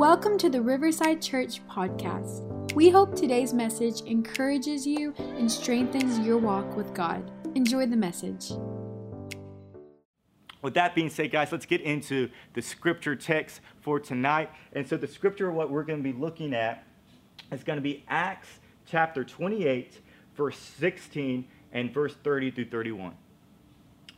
Welcome to the Riverside Church podcast. We hope today's message encourages you and strengthens your walk with God. Enjoy the message. With that being said, guys, let's get into the scripture text for tonight. And so, the scripture, what we're going to be looking at, is going to be Acts chapter 28, verse 16, and verse 30 through 31.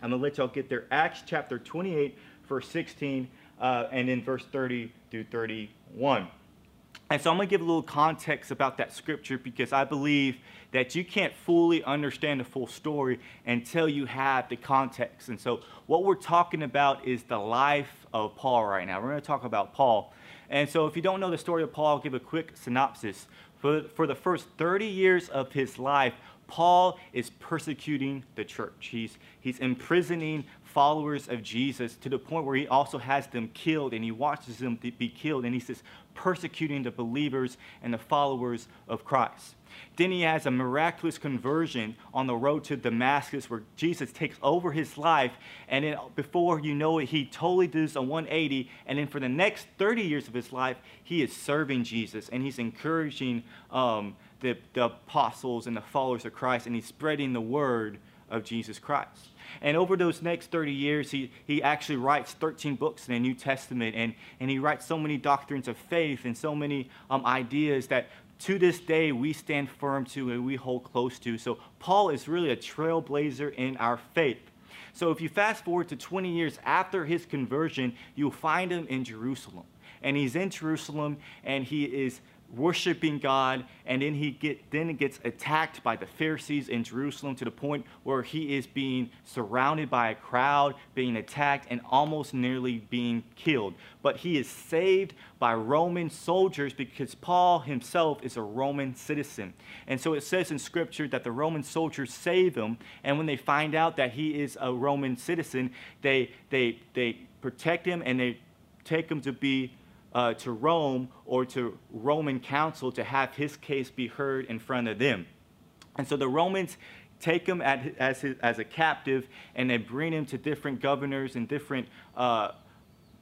I'm going to let y'all get there. Acts chapter 28, verse 16, uh, and then verse 30 through 31. And so I'm going to give a little context about that scripture because I believe that you can't fully understand the full story until you have the context. And so what we're talking about is the life of Paul right now. We're going to talk about Paul. And so if you don't know the story of Paul, I'll give a quick synopsis. For, for the first 30 years of his life, Paul is persecuting the church. He's, he's imprisoning followers of Jesus to the point where he also has them killed and he watches them be killed and he says, persecuting the believers and the followers of Christ. Then he has a miraculous conversion on the road to Damascus where Jesus takes over his life. And then before you know it, he totally does a 180. And then for the next 30 years of his life, he is serving Jesus and he's encouraging um, the, the apostles and the followers of Christ and he's spreading the word of Jesus Christ. And over those next 30 years, he, he actually writes 13 books in the New Testament, and, and he writes so many doctrines of faith and so many um, ideas that to this day we stand firm to and we hold close to. So Paul is really a trailblazer in our faith. So if you fast forward to 20 years after his conversion, you'll find him in Jerusalem. And he's in Jerusalem and he is worshiping God, and then he get then gets attacked by the Pharisees in Jerusalem to the point where he is being surrounded by a crowd, being attacked, and almost nearly being killed. But he is saved by Roman soldiers because Paul himself is a Roman citizen. And so it says in Scripture that the Roman soldiers save him, and when they find out that he is a Roman citizen, they they they protect him and they take him to be uh, to Rome or to Roman council to have his case be heard in front of them. And so the Romans take him at, as, his, as a captive and they bring him to different governors and different, uh,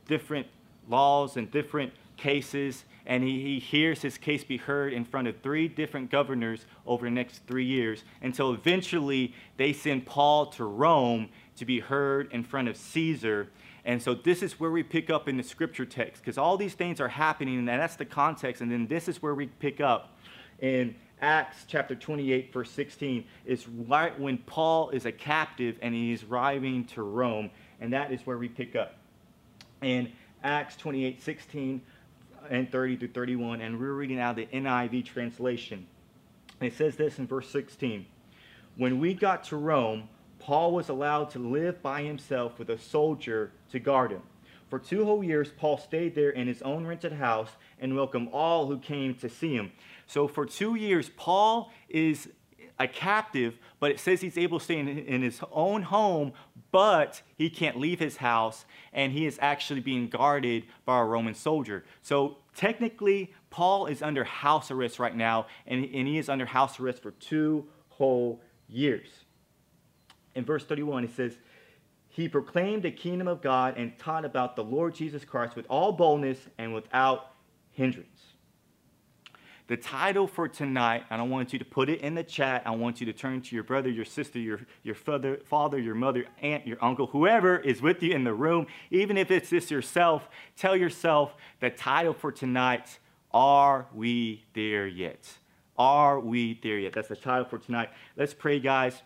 different laws and different cases. And he, he hears his case be heard in front of three different governors over the next three years until eventually they send Paul to Rome to be heard in front of Caesar. And so this is where we pick up in the scripture text because all these things are happening and that's the context. And then this is where we pick up in Acts chapter 28, verse 16, is right when Paul is a captive and he's arriving to Rome. And that is where we pick up. In Acts 28, 16 and 30 through 31, and we're reading out the NIV translation. It says this in verse 16 When we got to Rome, Paul was allowed to live by himself with a soldier to guard him. For two whole years, Paul stayed there in his own rented house and welcomed all who came to see him. So for two years, Paul is a captive, but it says he's able to stay in, in, his own home, but he can't leave his house, and he is actually being guarded by a Roman soldier. So technically, Paul is under house arrest right now, and, and he is under house arrest for two whole years. In verse 31, it says, he proclaimed the kingdom of God and taught about the Lord Jesus Christ with all boldness and without hindrance. The title for tonight, and I want you to put it in the chat. I want you to turn to your brother, your sister, your, your father, father, your mother, aunt, your uncle, whoever is with you in the room, even if it's just yourself, tell yourself the title for tonight, Are We There Yet? Are we there yet? That's the title for tonight. Let's pray, guys.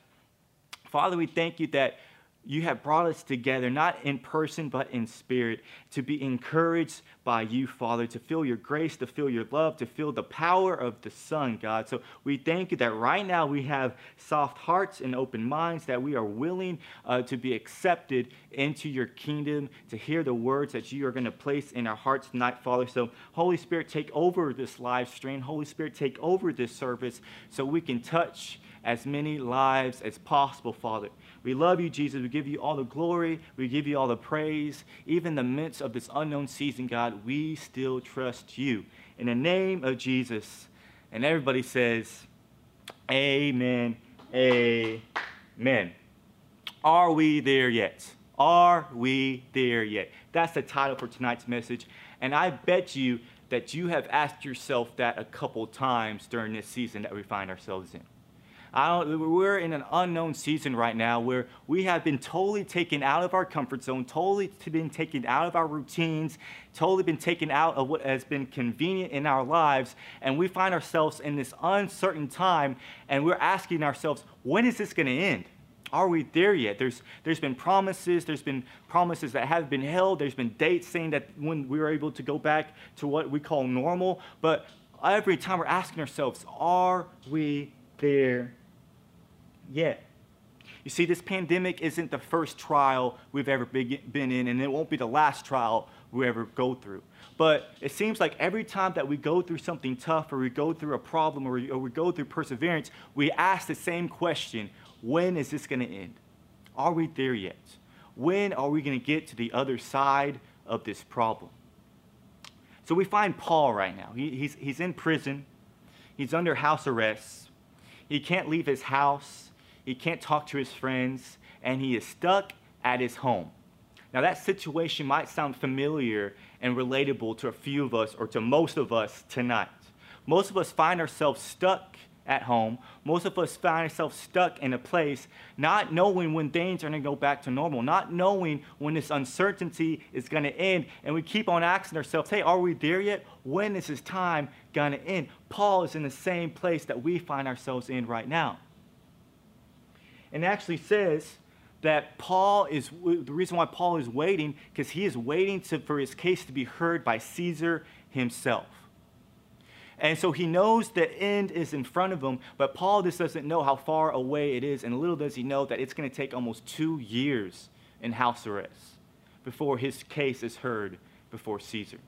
Father, we thank you that you have brought us together, not in person, but in spirit, to be encouraged by you, Father, to feel your grace, to feel your love, to feel the power of the Son, God. So we thank you that right now we have soft hearts and open minds, that we are willing uh, to be accepted into your kingdom, to hear the words that you are going to place in our hearts tonight, Father. So, Holy Spirit, take over this live stream. Holy Spirit, take over this service so we can touch as many lives as possible, Father. We love you, Jesus. We give you all the glory. We give you all the praise. Even in the midst of this unknown season, God, we still trust you. In the name of Jesus. And everybody says, Amen. Amen. Are we there yet? Are we there yet? That's the title for tonight's message. And I bet you that you have asked yourself that a couple times during this season that we find ourselves in. We're in an unknown season right now where we have been totally taken out of our comfort zone, totally been taken out of our routines, totally been taken out of what has been convenient in our lives, and we find ourselves in this uncertain time, and we're asking ourselves, when is this going to end? Are we there yet? There's, there's been promises. There's been promises that have been held. There's been dates saying that when we are able to go back to what we call normal. But every time we're asking ourselves, are we there yet? You see, this pandemic isn't the first trial we've ever been in, and it won't be the last trial we ever go through. But it seems like every time that we go through something tough, or we go through a problem, or we, go through perseverance, we ask the same question when is this going to end? Are we there yet? When are we going to get to the other side of this problem? So we find Paul right now. He, he's, he's in prison, he's under house arrest, he can't leave his house, he can't talk to his friends, and he is stuck at his home. Now, that situation might sound familiar and relatable to a few of us or to most of us tonight. Most of us find ourselves stuck at home. Most of us find ourselves stuck in a place not knowing when things are going to go back to normal, not knowing when this uncertainty is going to end. And we keep on asking ourselves, hey, are we there yet? When is this time going to end? Paul is in the same place that we find ourselves in right now. And actually says that Paul is, the reason why Paul is waiting, because he is waiting to, for his case to be heard by Caesar himself. And so he knows the end is in front of him, but Paul just doesn't know how far away it is. And little does he know that it's going to take almost two years in house arrest before his case is heard before Caesar.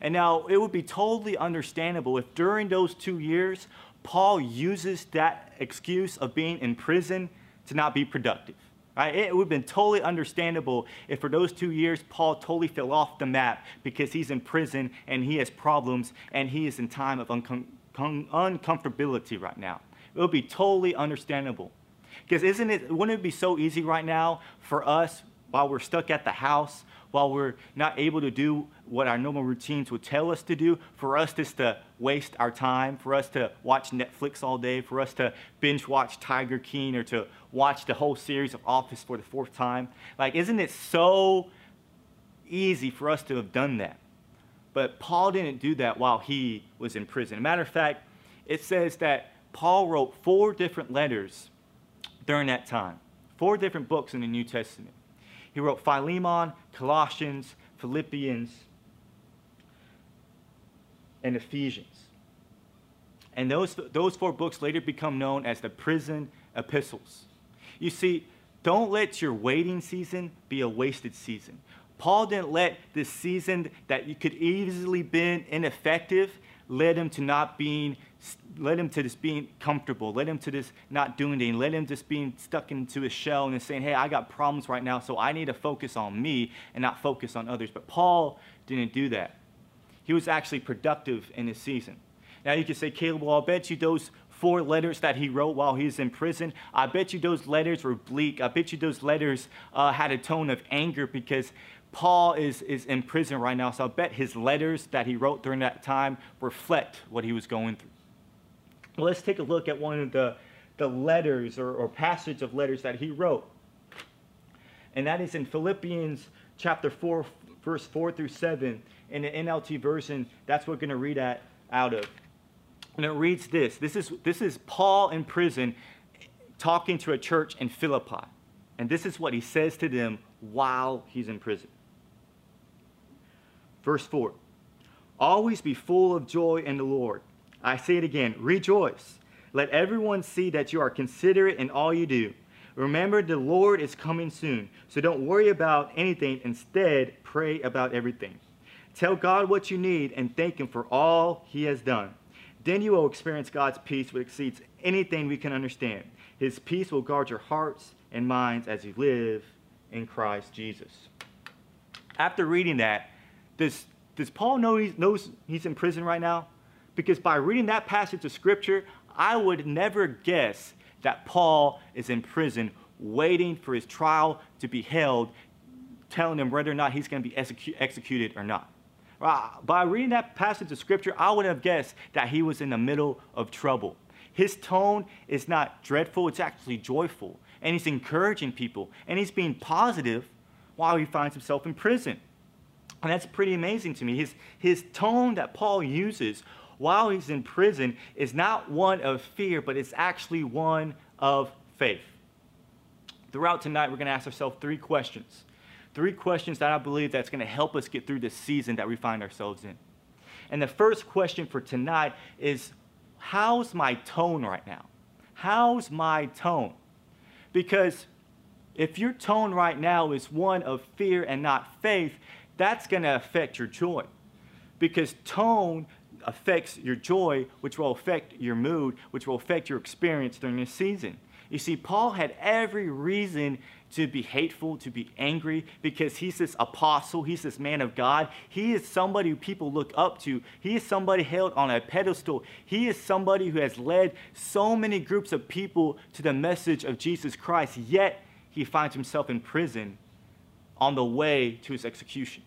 And now it would be totally understandable if during those two years, Paul uses that excuse of being in prison to not be productive. Right? It would have been totally understandable if for those two years Paul totally fell off the map because he's in prison and he has problems and he is in time of uncom- uncomfortability right now. It would be totally understandable. Because isn't it, wouldn't it be so easy right now for us while we're stuck at the house while we're not able to do what our normal routines would tell us to do, for us just to waste our time, for us to watch Netflix all day, for us to binge watch Tiger King or to watch the whole series of Office for the fourth time. Like, isn't it so easy for us to have done that? But Paul didn't do that while he was in prison. Matter of fact, it says that Paul wrote four different letters during that time, four different books in the New Testament. He wrote Philemon, Colossians, Philippians, and Ephesians. And those, those four books later become known as the prison epistles. You see, don't let your waiting season be a wasted season. Paul didn't let this season that you could easily been ineffective led him to not being led him to just being comfortable, led him to just not doing anything, led him just being stuck into his shell and saying, hey, I got problems right now, so I need to focus on me and not focus on others. But Paul didn't do that. He was actually productive in his season. Now you could say, Caleb, well, I'll bet you those four letters that he wrote while he was in prison, I bet you those letters were bleak. I bet you those letters uh, had a tone of anger because Paul is, is in prison right now. So I bet his letters that he wrote during that time reflect what he was going through. Well, let's take a look at one of the, the letters or, or passage of letters that he wrote. And that is in Philippians chapter 4, verse 4 through 7. In the NLT version, that's what we're going to read at, out of. And it reads this. This is, this is Paul in prison talking to a church in Philippi. And this is what he says to them while he's in prison. Verse 4 Always be full of joy in the Lord. I say it again rejoice. Let everyone see that you are considerate in all you do. Remember, the Lord is coming soon, so don't worry about anything. Instead, pray about everything. Tell God what you need and thank Him for all He has done. Then you will experience God's peace, which exceeds anything we can understand. His peace will guard your hearts and minds as you live in Christ Jesus. After reading that, does, does Paul know he knows he's in prison right now? Because by reading that passage of scripture, I would never guess that Paul is in prison waiting for his trial to be held telling him whether or not he's going to be execu- executed or not. By reading that passage of scripture, I would have guessed that he was in the middle of trouble. His tone is not dreadful, it's actually joyful. And he's encouraging people, and he's being positive while he finds himself in prison. And that's pretty amazing to me. His, his tone that Paul uses while he's in prison is not one of fear, but it's actually one of faith. Throughout tonight, we're going to ask ourselves three questions. Three questions that I believe that's going to help us get through this season that we find ourselves in. And the first question for tonight is how's my tone right now? How's my tone? Because if your tone right now is one of fear and not faith, that's going to affect your joy. Because tone affects your joy, which will affect your mood, which will affect your experience during this season. You see, Paul had every reason to be hateful, to be angry, because he's this apostle, he's this man of God. He is somebody who people look up to. He is somebody held on a pedestal. He is somebody who has led so many groups of people to the message of Jesus Christ, yet he finds himself in prison on the way to his execution.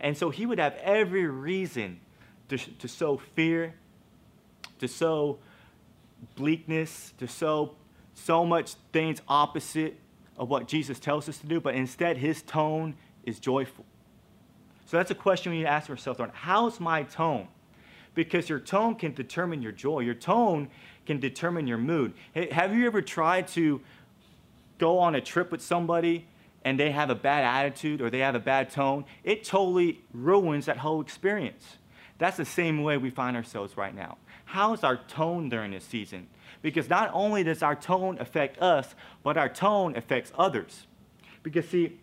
And so he would have every reason to, to sow fear, to sow bleakness, to sow so much things opposite of what Jesus tells us to do, but instead his tone is joyful. So that's a question we need to ask ourselves how's my tone? Because your tone can determine your joy. Your tone can determine your mood. Have you ever tried to go on a trip with somebody and they have a bad attitude or they have a bad tone? It totally ruins that whole experience. That's the same way we find ourselves right now. How's our tone during this season? Because not only does our tone affect us, but our tone affects others. Because, see,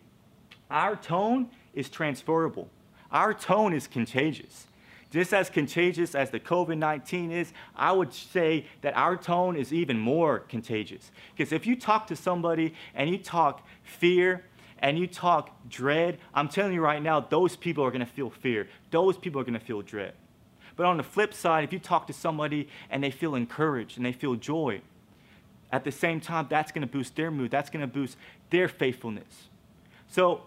our tone is transferable, our tone is contagious. Just as contagious as the COVID 19 is, I would say that our tone is even more contagious. Because if you talk to somebody and you talk fear, and you talk dread, I'm telling you right now, those people are going to feel fear. Those people are going to feel dread. But on the flip side, if you talk to somebody and they feel encouraged and they feel joy, at the same time, that's going to boost their mood. That's going to boost their faithfulness. So,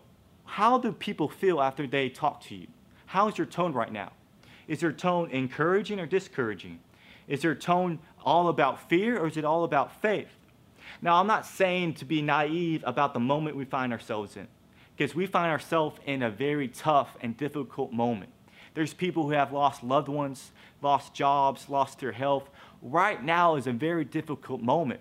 how do people feel after they talk to you? How's your tone right now? Is your tone encouraging or discouraging? Is your tone all about fear or is it all about faith? Now, I'm not saying to be naive about the moment we find ourselves in, because we find ourselves in a very tough and difficult moment. There's people who have lost loved ones, lost jobs, lost their health. Right now is a very difficult moment.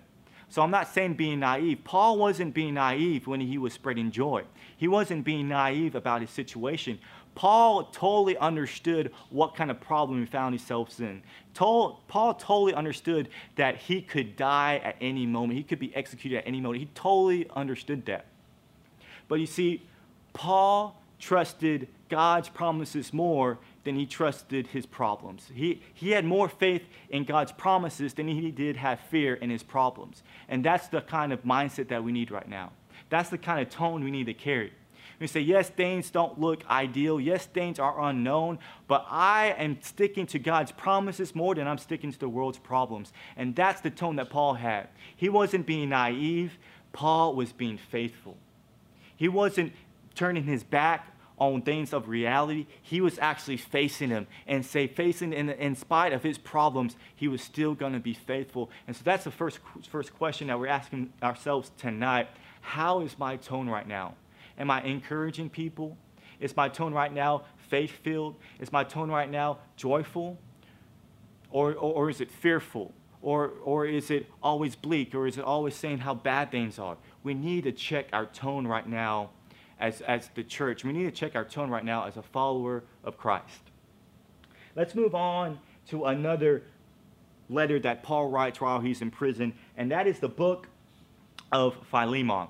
So I'm not saying being naive. Paul wasn't being naive when he was spreading joy. He wasn't being naive about his situation. Paul totally understood what kind of problem he found himself in. Paul totally understood that he could die at any moment. He could be executed at any moment. He totally understood that. But you see, Paul trusted God's promises more than he trusted his problems. He, he had more faith in God's promises than he did have fear in his problems. And that's the kind of mindset that we need right now. That's the kind of tone we need to carry. We say, yes, things don't look ideal. Yes, things are unknown, but I am sticking to God's promises more than I'm sticking to the world's problems. And that's the tone that Paul had. He wasn't being naive, Paul was being faithful. He wasn't turning his back on things of reality, he was actually facing them and say, facing in, in spite of his problems, he was still going to be faithful. And so that's the first, first question that we're asking ourselves tonight. How is my tone right now? Am I encouraging people? Is my tone right now faith filled? Is my tone right now joyful? Or, or, or is it fearful? Or, or is it always bleak? Or is it always saying how bad things are? We need to check our tone right now as, as the church. We need to check our tone right now as a follower of Christ. Let's move on to another letter that Paul writes while he's in prison, and that is the book of Philemon.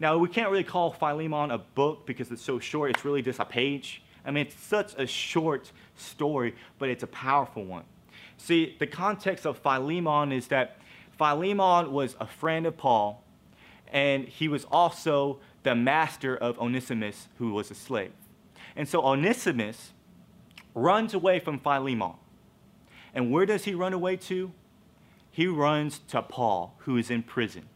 Now, we can't really call Philemon a book because it's so short. It's really just a page. I mean, it's such a short story, but it's a powerful one. See, the context of Philemon is that Philemon was a friend of Paul, and he was also the master of Onesimus, who was a slave. And so Onesimus runs away from Philemon. And where does he run away to? He runs to Paul, who is in prison.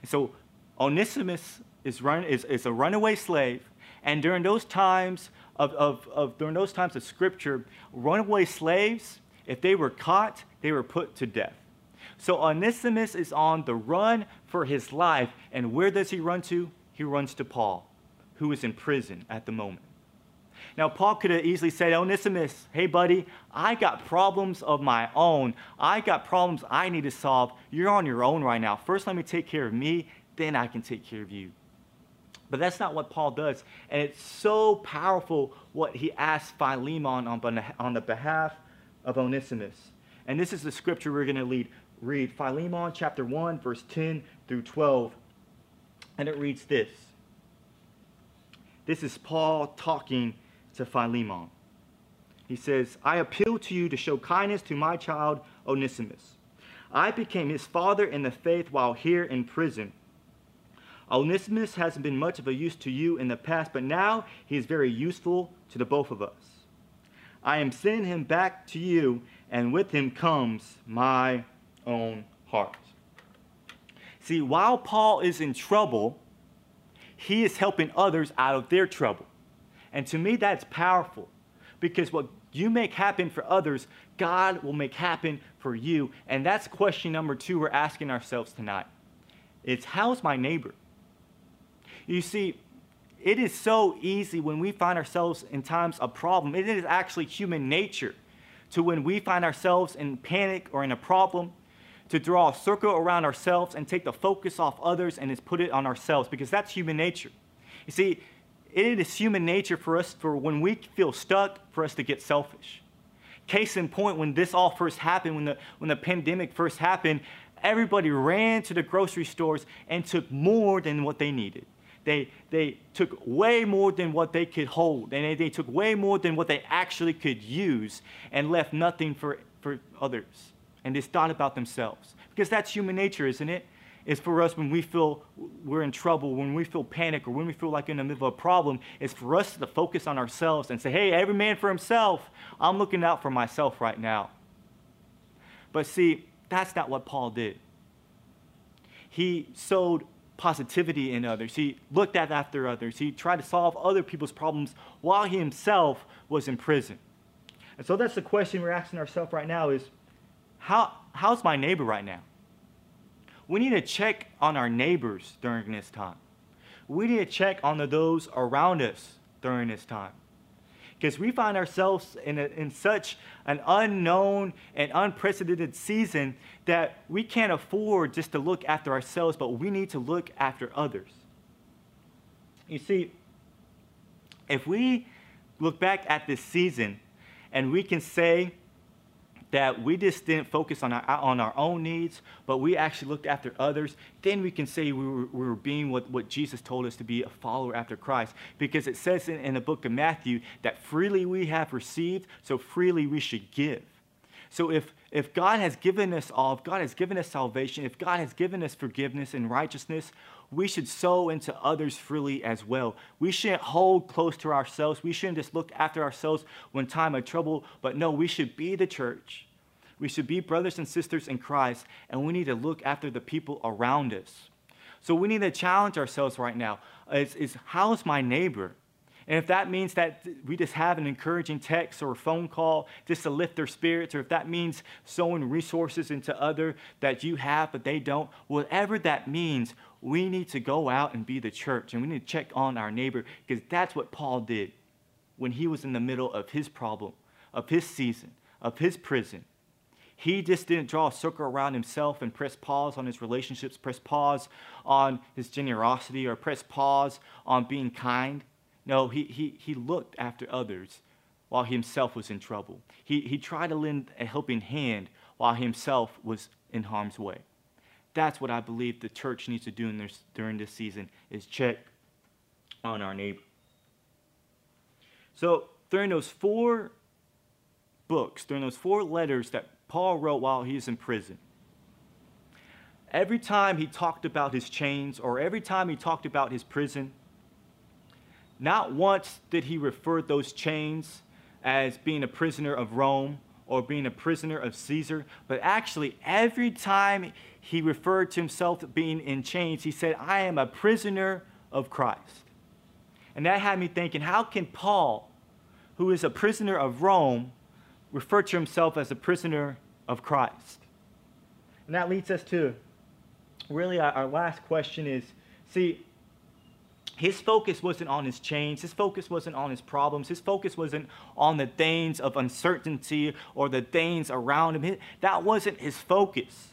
And so Onesimus is, run, is, is a runaway slave. And during those times of, of, of, during those times of scripture, runaway slaves, if they were caught, they were put to death. So Onesimus is on the run for his life. And where does he run to? He runs to Paul, who is in prison at the moment. Now, Paul could have easily said, oh, Onesimus, hey, buddy, I got problems of my own. I got problems I need to solve. You're on your own right now. First, let me take care of me, then I can take care of you. But that's not what Paul does. And it's so powerful what he asks Philemon on, on the behalf of Onesimus. And this is the scripture we're going to read Philemon chapter 1, verse 10 through 12. And it reads this This is Paul talking to Philemon. He says, I appeal to you to show kindness to my child Onesimus. I became his father in the faith while here in prison. Onesimus hasn't been much of a use to you in the past, but now he is very useful to the both of us. I am sending him back to you, and with him comes my own heart. See, while Paul is in trouble, he is helping others out of their trouble. And to me, that's powerful because what you make happen for others, God will make happen for you. And that's question number two we're asking ourselves tonight. It's how's my neighbor? You see, it is so easy when we find ourselves in times of problem. It is actually human nature to when we find ourselves in panic or in a problem to draw a circle around ourselves and take the focus off others and just put it on ourselves because that's human nature. You see, it is human nature for us, for when we feel stuck, for us to get selfish. Case in point, when this all first happened, when the, when the pandemic first happened, everybody ran to the grocery stores and took more than what they needed. They, they took way more than what they could hold, and they, they took way more than what they actually could use, and left nothing for, for others. And just thought about themselves. Because that's human nature, isn't it? it? is for us when we feel we're in trouble, when we feel panic, or when we feel like in the middle of a problem, it's for us to focus on ourselves and say, hey, every man for himself. I'm looking out for myself right now. But see, that's not what Paul did. He sowed positivity in others. He looked at after others. He tried to solve other people's problems while he himself was in prison. And so that's the question we're asking ourselves right now is how, how's my neighbor right now? We need to check on our neighbors during this time. We need to check on the, those around us during this time. Because we find ourselves in, a, in such an unknown and unprecedented season that we can't afford just to look after ourselves, but we need to look after others. You see, if we look back at this season and we can say that we just didn't focus on our, on our own needs, but we actually looked after others, then we can say we were, we were being what, what Jesus told us to be a follower after Christ. Because it says in, in the book of Matthew that freely we have received, so freely we should give. So if, if God has given us all, if God has given us salvation, if God has given us forgiveness and righteousness, we should sow into others freely as well. We shouldn't hold close to ourselves. We shouldn't just look after ourselves when time of trouble, but no, we should be the church. We should be brothers and sisters in Christ, and we need to look after the people around us. So we need to challenge ourselves right now is, is how's my neighbor? And if that means that we just have an encouraging text or a phone call just to lift their spirits, or if that means sowing resources into other that you have but they don't, whatever that means, we need to go out and be the church and we need to check on our neighbor because that's what Paul did when he was in the middle of his problem, of his season, of his prison. He just didn't draw a circle around himself and press pause on his relationships, press pause on his generosity, or press pause on being kind. No, he, he, he looked after others while he himself was in trouble. He, he tried to lend a helping hand while himself was in harm's way. That's what I believe the church needs to do this, during this season is check on our neighbor. So during those four books, during those four letters that Paul wrote while he was in prison, every time he talked about his chains or every time he talked about his prison, not once did he refer those chains as being a prisoner of Rome or being a prisoner of Caesar, but actually every time he referred to himself being in chains, he said, I am a prisoner of Christ. And that had me thinking how can Paul, who is a prisoner of Rome, refer to himself as a prisoner of Christ? And that leads us to really our, last question is see, his focus wasn't on his chains. His focus wasn't on his problems. His focus wasn't on the things of uncertainty or the things around him. That wasn't his focus.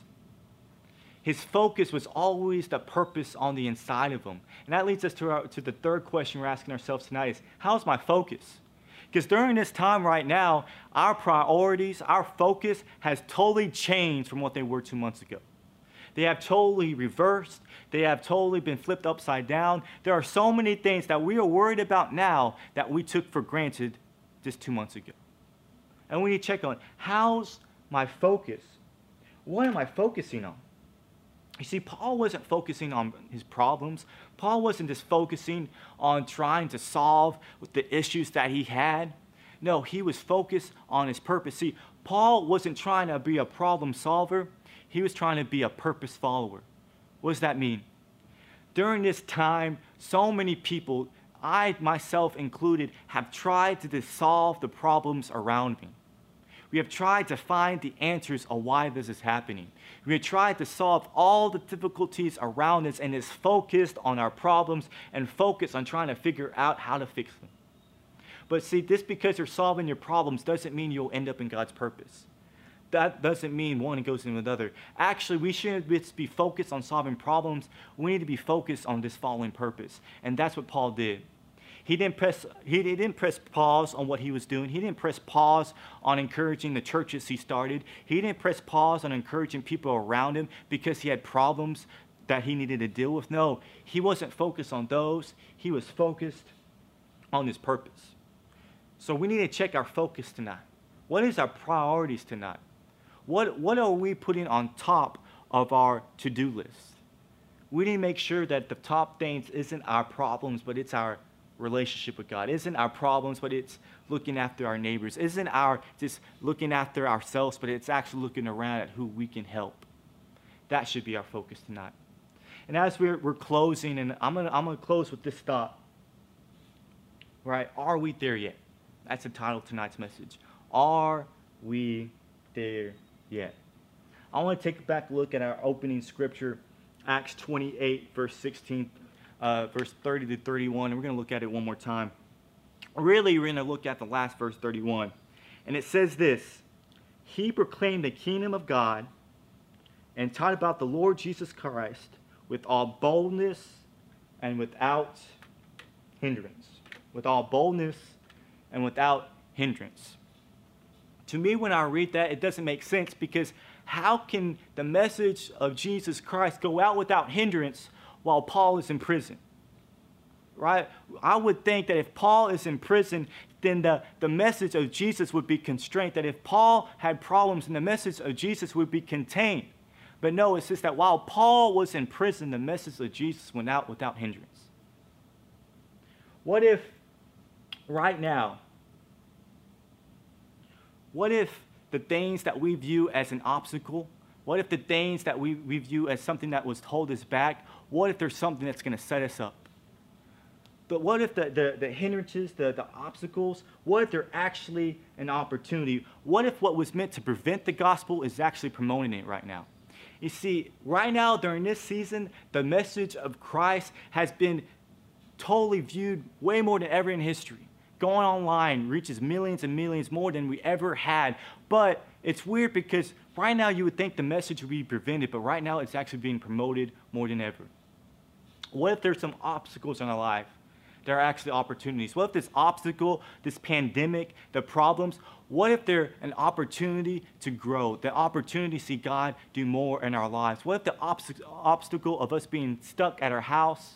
His focus was always the purpose on the inside of him. And that leads us to, our, to the third question we're asking ourselves tonight is, how's my focus? Because during this time right now, our priorities, our focus has totally changed from what they were two months ago. They have totally reversed. They have totally been flipped upside down. There are so many things that we are worried about now that we took for granted just two months ago. And we need to check on how's my focus? What am I focusing on? You see, Paul wasn't focusing on his problems. Paul wasn't just focusing on trying to solve the issues that he had. No, he was focused on his purpose. See, Paul wasn't trying to be a problem solver, he was trying to be a purpose follower. What does that mean? During this time, so many people, I myself included, have tried to solve the problems around me. We have tried to find the answers of why this is happening. We have tried to solve all the difficulties around us and is focused on our problems and focused on trying to figure out how to fix them. But see, just because you're solving your problems doesn't mean you'll end up in God's purpose. That doesn't mean one goes into another. Actually, we shouldn't just be focused on solving problems. We need to be focused on this following purpose. And that's what Paul did. He didn't press, he didn't press pause on what he was doing. He didn't press pause on encouraging the churches he started. He didn't press pause on encouraging people around him because he had problems that he needed to deal with. No, he wasn't focused on those. He was focused on his purpose. So we need to check our focus tonight. What is our priorities tonight? What, what are we putting on top of our to do list? We need to make sure that the top things isn't our problems, but it's our relationship with God. Isn't our problems, but it's looking after our neighbors. Isn't our just looking after ourselves, but it's actually looking around at who we can help. That should be our focus tonight. And as we're, we're closing, and I'm gonna I'm gonna close with this thought. Right? Are we there yet? That's the title of tonight's message. Are we there yet? I want to take a back look at our opening scripture, Acts 28, verse 16 uh, verse 30 to 31, and we're going to look at it one more time. Really, we're going to look at the last verse 31. And it says this He proclaimed the kingdom of God and taught about the Lord Jesus Christ with all boldness and without hindrance. With all boldness and without hindrance. To me, when I read that, it doesn't make sense because how can the message of Jesus Christ go out without hindrance while Paul is in prison. Right? I would think that if Paul is in prison, then the, the message of Jesus would be constrained. That if Paul had problems, then the message of Jesus would be contained. But no, it's just that while Paul was in prison, the message of Jesus went out without hindrance. What if right now, what if the things that we view as an obstacle, what if the things that we, we view as something that was hold us back, what if there's something that's going to set us up? But what if the, the, the hindrances, the, the obstacles, what if they're actually an opportunity? What if what was meant to prevent the gospel is actually promoting it right now? You see, right now during this season, the message of Christ has been totally viewed way more than ever in history. Going online reaches millions and millions more than we ever had. But it's weird because right now you would think the message would be prevented, but right now it's actually being promoted more than ever. What if there's some obstacles in our life? There are actually opportunities. What if this obstacle, this pandemic, the problems, what if they're an opportunity to grow, the opportunity to see God do more in our lives? What if the obstacle of us being stuck at our house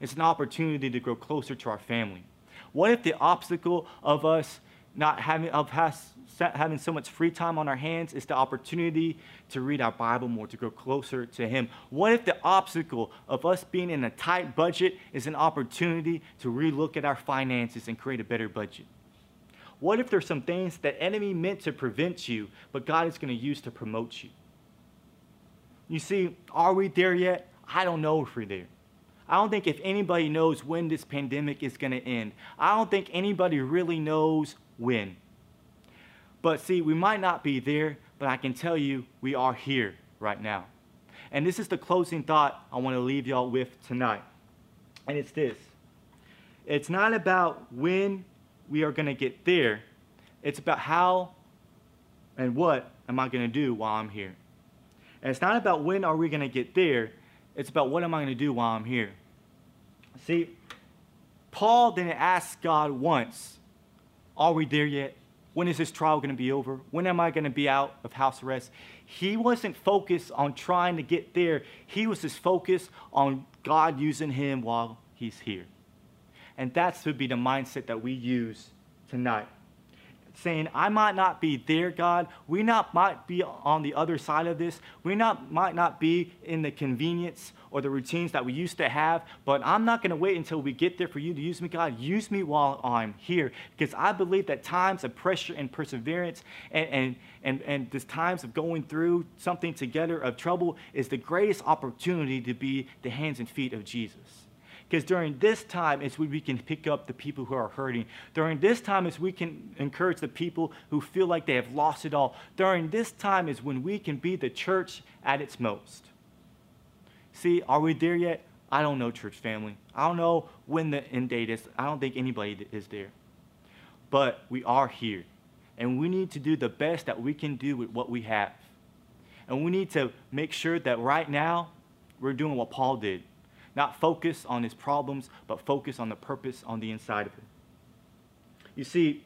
is an opportunity to grow closer to our family? What if the obstacle of us not having, of has, having so much free time on our hands is the opportunity to read our Bible more, to grow closer to Him? What if the obstacle of us being in a tight budget is an opportunity to relook at our finances and create a better budget? What if there's some things that enemy meant to prevent you, but God is going to use to promote you? You see, are we there yet? I don't know if we're there. I don't think if anybody knows when this pandemic is going to end. I don't think anybody really knows when. But see, we might not be there, but I can tell you we are here right now. And this is the closing thought I want to leave y'all with tonight. And it's this it's not about when we are going to get there, it's about how and what am I going to do while I'm here. And it's not about when are we going to get there, it's about what am I going to do while I'm here. See, Paul didn't ask God once, Are we there yet? When is this trial going to be over? When am I going to be out of house arrest? He wasn't focused on trying to get there. He was just focused on God using him while he's here. And that should be the mindset that we use tonight saying, I might not be there, God. We not might be on the other side of this. We not might not be in the convenience or the routines that we used to have, but I'm not going to wait until we get there for you to use me, God. Use me while I'm here. Because I believe that times of pressure and perseverance and, and, and, and this times of going through something together of trouble is the greatest opportunity to be the hands and feet of Jesus. Because during this time is when we can pick up the people who are hurting. During this time is we can encourage the people who feel like they have lost it all. During this time is when we can be the church at its most. See, are we there yet? I don't know, church family. I don't know when the end date is. I don't think anybody is there. But we are here. And we need to do the best that we can do with what we have. And we need to make sure that right now we're doing what Paul did not focus on his problems, but focus on the purpose on the inside of him. You see,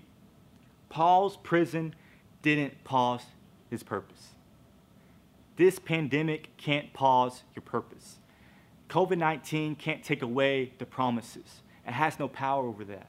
Paul's prison didn't pause his purpose. This pandemic can't pause your purpose. COVID 19 can't take away the promises, it has no power over that.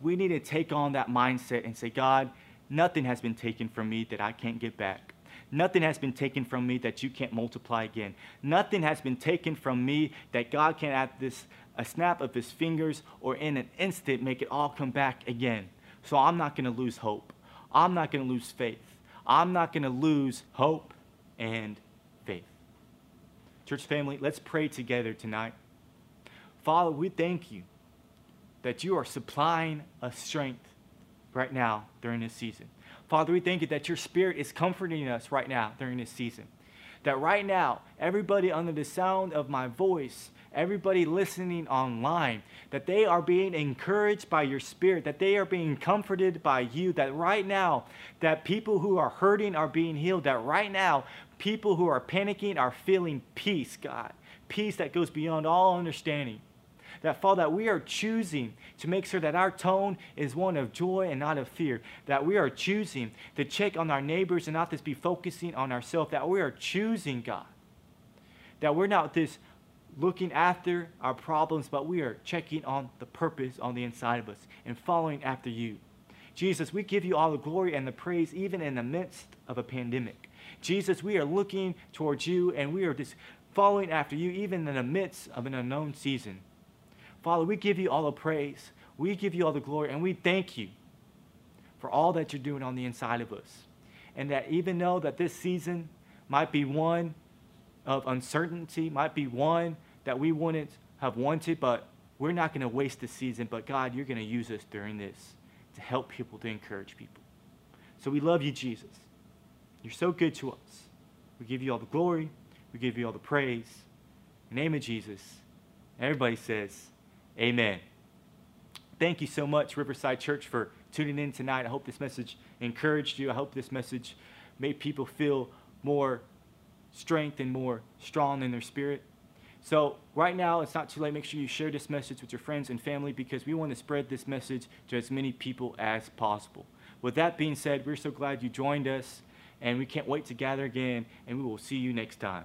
We need to take on that mindset and say, God, nothing has been taken from me that I can't get back. Nothing has been taken from me that you can't multiply again. Nothing has been taken from me that God can at this a snap of his fingers or in an instant make it all come back again. So I'm not going to lose hope. I'm not going to lose faith. I'm not going to lose hope and faith. Church family, let's pray together tonight. Father, we thank you that you are supplying us strength right now during this season. Father, we thank you that your spirit is comforting us right now during this season. That right now, everybody under the sound of my voice, everybody listening online, that they are being encouraged by your spirit, that they are being comforted by you, that right now, that people who are hurting are being healed, that right now, people who are panicking are feeling peace, God. Peace that goes beyond all understanding. That, Father, that we are choosing to make sure that our tone is one of joy and not of fear. That we are choosing to check on our neighbors and not just be focusing on ourselves. That we are choosing, God. That we're not just looking after our problems, but we are checking on the purpose on the inside of us and following after you. Jesus, we give you all the glory and the praise even in the midst of a pandemic. Jesus, we are looking towards you and we are just following after you even in the midst of an unknown season. Father, we give you all the praise. We give you all the glory, and we thank you for all that you're doing on the inside of us. And that even though that this season might be one of uncertainty, might be one that we wouldn't have wanted, but we're not going to waste this season. But God, you're going to use us during this to help people, to encourage people. So we love you, Jesus. You're so good to us. We give you all the glory. We give you all the praise. In the name of Jesus. Everybody says, Amen. Thank you so much, Riverside Church, for tuning in tonight. I hope this message encouraged you. I hope this message made people feel more strength and more strong in their spirit. So, right now, it's not too late. Make sure you share this message with your friends and family because we want to spread this message to as many people as possible. With that being said, we're so glad you joined us, and we can't wait to gather again, and we will see you next time.